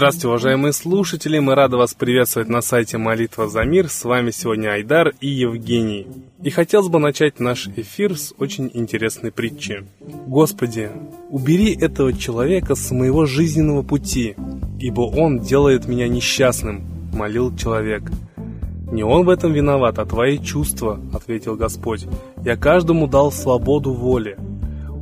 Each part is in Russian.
Здравствуйте, уважаемые слушатели! Мы рады вас приветствовать на сайте «Молитва за мир». С вами сегодня Айдар и Евгений. И хотелось бы начать наш эфир с очень интересной притчи. «Господи, убери этого человека с моего жизненного пути, ибо он делает меня несчастным», — молил человек. «Не он в этом виноват, а твои чувства», — ответил Господь. «Я каждому дал свободу воли.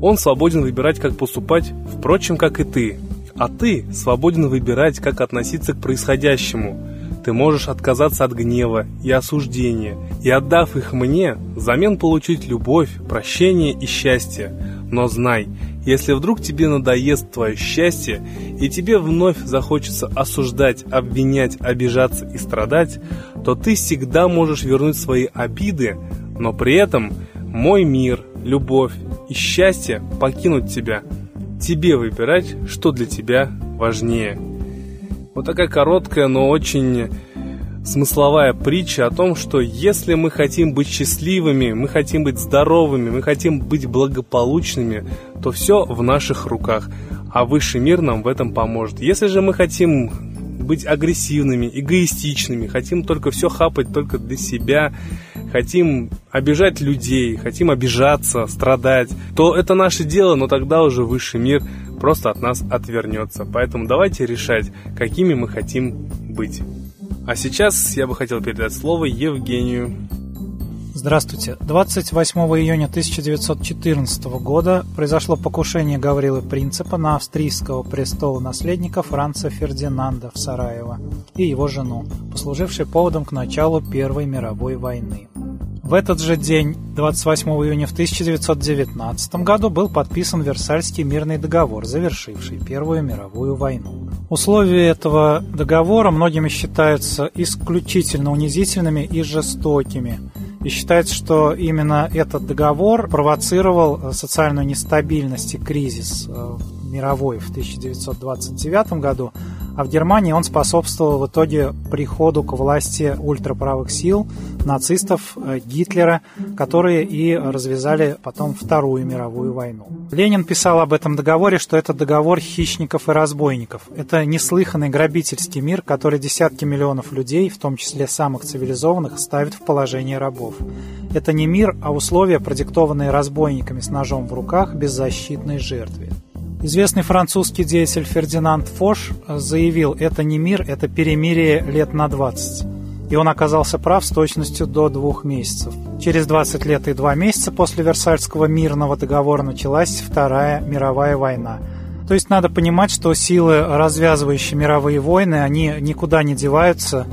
Он свободен выбирать, как поступать, впрочем, как и ты, а ты свободен выбирать, как относиться к происходящему. Ты можешь отказаться от гнева и осуждения, и отдав их мне, взамен получить любовь, прощение и счастье. Но знай, если вдруг тебе надоест твое счастье, и тебе вновь захочется осуждать, обвинять, обижаться и страдать, то ты всегда можешь вернуть свои обиды, но при этом мой мир, любовь и счастье покинут тебя – тебе выбирать, что для тебя важнее. Вот такая короткая, но очень смысловая притча о том, что если мы хотим быть счастливыми, мы хотим быть здоровыми, мы хотим быть благополучными, то все в наших руках, а высший мир нам в этом поможет. Если же мы хотим быть агрессивными, эгоистичными, хотим только все хапать только для себя, хотим обижать людей, хотим обижаться, страдать, то это наше дело, но тогда уже высший мир просто от нас отвернется. Поэтому давайте решать, какими мы хотим быть. А сейчас я бы хотел передать слово Евгению. Здравствуйте. 28 июня 1914 года произошло покушение Гаврилы Принципа на австрийского престола наследника Франца Фердинанда в Сараево и его жену, послужившей поводом к началу Первой мировой войны. В этот же день, 28 июня в 1919 году, был подписан Версальский мирный договор, завершивший Первую мировую войну. Условия этого договора многими считаются исключительно унизительными и жестокими – и считается, что именно этот договор провоцировал э, социальную нестабильность и кризис э, мировой в 1929 году, а в Германии он способствовал в итоге приходу к власти ультраправых сил, нацистов, э, Гитлера, которые и развязали потом Вторую мировую войну. Ленин писал об этом договоре, что это договор хищников и разбойников. Это неслыханный грабительский мир, который десятки миллионов людей, в том числе самых цивилизованных, ставит в положение рабов. Это не мир, а условия, продиктованные разбойниками с ножом в руках беззащитной жертве. Известный французский деятель Фердинанд Фош заявил, это не мир, это перемирие лет на 20. И он оказался прав с точностью до двух месяцев. Через 20 лет и два месяца после Версальского мирного договора началась Вторая мировая война. То есть надо понимать, что силы, развязывающие мировые войны, они никуда не деваются,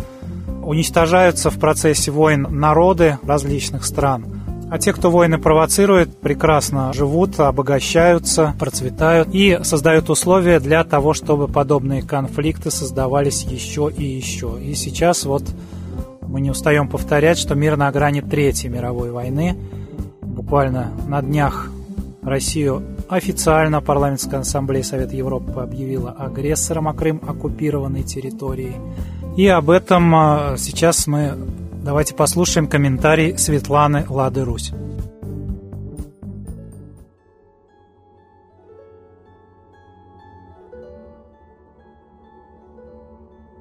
уничтожаются в процессе войн народы различных стран – а те, кто войны провоцирует, прекрасно живут, обогащаются, процветают и создают условия для того, чтобы подобные конфликты создавались еще и еще. И сейчас вот мы не устаем повторять, что мир на грани Третьей мировой войны. Буквально на днях Россию официально парламентская ассамблея Совета Европы объявила агрессором, а Крым оккупированной территорией. И об этом а, сейчас мы Давайте послушаем комментарий Светланы Лады Русь.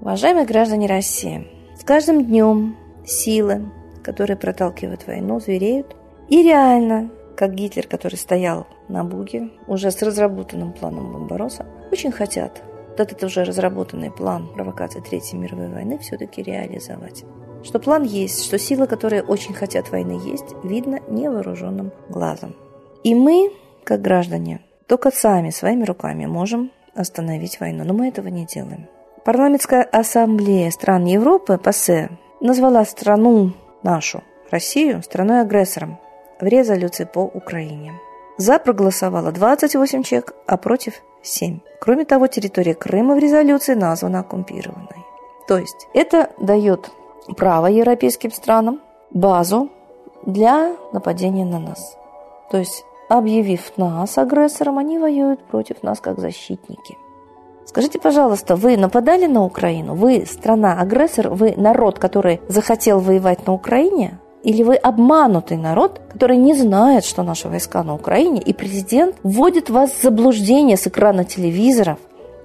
Уважаемые граждане России, с каждым днем силы, которые проталкивают войну, звереют. И реально, как Гитлер, который стоял на Буге, уже с разработанным планом бомбороса, очень хотят этот уже разработанный план провокации Третьей мировой войны все-таки реализовать. Что план есть, что силы, которые очень хотят войны, есть, видно невооруженным глазом. И мы, как граждане, только сами, своими руками можем остановить войну. Но мы этого не делаем. Парламентская ассамблея стран Европы, ПАСЕ, назвала страну нашу, Россию, страной-агрессором в резолюции по Украине. За проголосовало 28 человек, а против 7. Кроме того, территория Крыма в резолюции названа оккупированной. То есть это дает право европейским странам базу для нападения на нас. То есть, объявив нас агрессором, они воюют против нас как защитники. Скажите, пожалуйста, вы нападали на Украину? Вы страна-агрессор? Вы народ, который захотел воевать на Украине? Или вы обманутый народ, который не знает, что наши войска на Украине, и президент вводит вас в заблуждение с экрана телевизоров,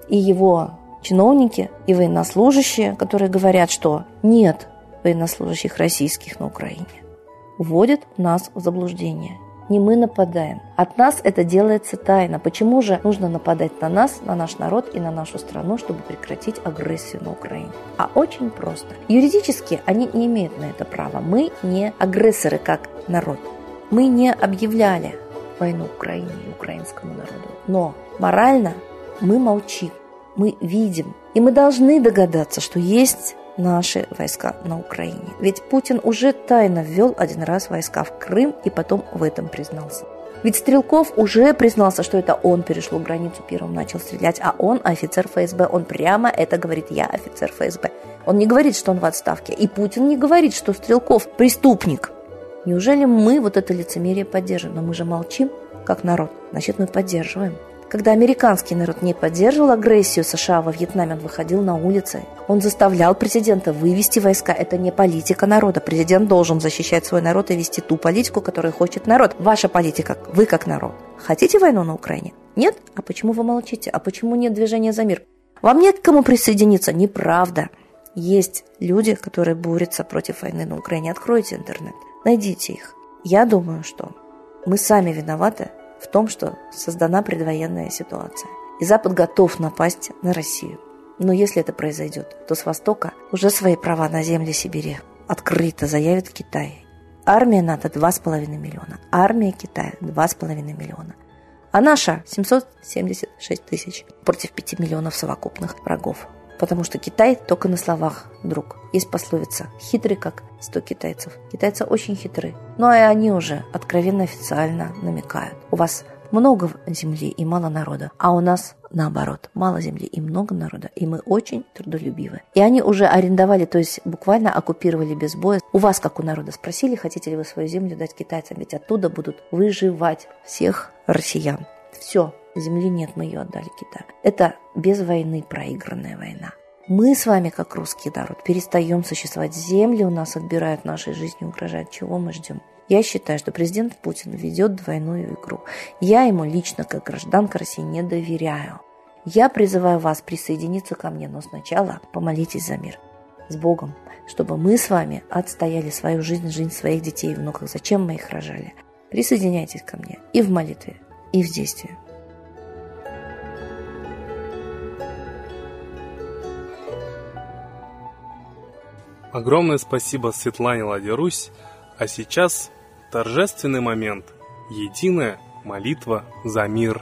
и его чиновники и военнослужащие, которые говорят, что нет военнослужащих российских на Украине, вводят нас в заблуждение. Не мы нападаем. От нас это делается тайно. Почему же нужно нападать на нас, на наш народ и на нашу страну, чтобы прекратить агрессию на Украине? А очень просто. Юридически они не имеют на это права. Мы не агрессоры как народ. Мы не объявляли войну Украине и украинскому народу. Но морально мы молчим, мы видим. И мы должны догадаться, что есть наши войска на Украине. Ведь Путин уже тайно ввел один раз войска в Крым и потом в этом признался. Ведь Стрелков уже признался, что это он перешел границу, первым начал стрелять, а он офицер ФСБ. Он прямо это говорит, я офицер ФСБ. Он не говорит, что он в отставке. И Путин не говорит, что Стрелков преступник. Неужели мы вот это лицемерие поддерживаем? Но мы же молчим, как народ. Значит, мы поддерживаем. Когда американский народ не поддерживал агрессию США во Вьетнаме, он выходил на улицы. Он заставлял президента вывести войска. Это не политика народа. Президент должен защищать свой народ и вести ту политику, которую хочет народ. Ваша политика, вы как народ. Хотите войну на Украине? Нет? А почему вы молчите? А почему нет движения за мир? Вам нет к кому присоединиться? Неправда. Есть люди, которые борются против войны на Украине. Откройте интернет, найдите их. Я думаю, что мы сами виноваты в том, что создана предвоенная ситуация. И Запад готов напасть на Россию. Но если это произойдет, то с Востока уже свои права на земле Сибири открыто заявит Китай. Армия НАТО 2,5 миллиона. Армия Китая 2,5 миллиона. А наша 776 тысяч против 5 миллионов совокупных врагов. Потому что Китай только на словах друг. Есть пословица «хитрый, как 100 китайцев». Китайцы очень хитры. Но и они уже откровенно официально намекают. У вас много земли и мало народа, а у нас наоборот, мало земли и много народа, и мы очень трудолюбивы. И они уже арендовали, то есть буквально оккупировали без боя. У вас, как у народа, спросили, хотите ли вы свою землю дать китайцам, ведь оттуда будут выживать всех россиян. Все, земли нет, мы ее отдали Китаю. Это без войны проигранная война. Мы с вами, как русский народ, перестаем существовать. Земли у нас отбирают нашей жизни, угрожают. Чего мы ждем? Я считаю, что президент Путин ведет двойную игру. Я ему лично, как гражданка России, не доверяю. Я призываю вас присоединиться ко мне, но сначала помолитесь за мир. С Богом, чтобы мы с вами отстояли свою жизнь, жизнь своих детей и внуков. Зачем мы их рожали? Присоединяйтесь ко мне и в молитве, и в действии. Огромное спасибо Светлане Ладерусь. А сейчас торжественный момент. Единая молитва за мир.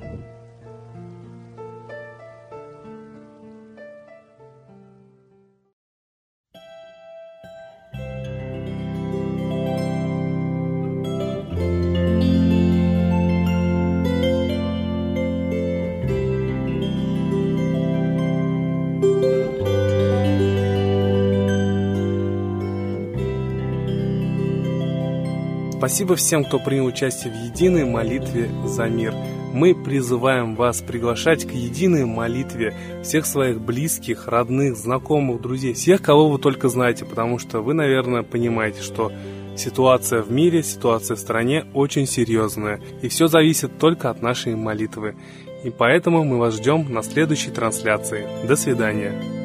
Спасибо всем, кто принял участие в единой молитве за мир. Мы призываем вас приглашать к единой молитве всех своих близких, родных, знакомых, друзей, всех, кого вы только знаете, потому что вы, наверное, понимаете, что ситуация в мире, ситуация в стране очень серьезная, и все зависит только от нашей молитвы. И поэтому мы вас ждем на следующей трансляции. До свидания.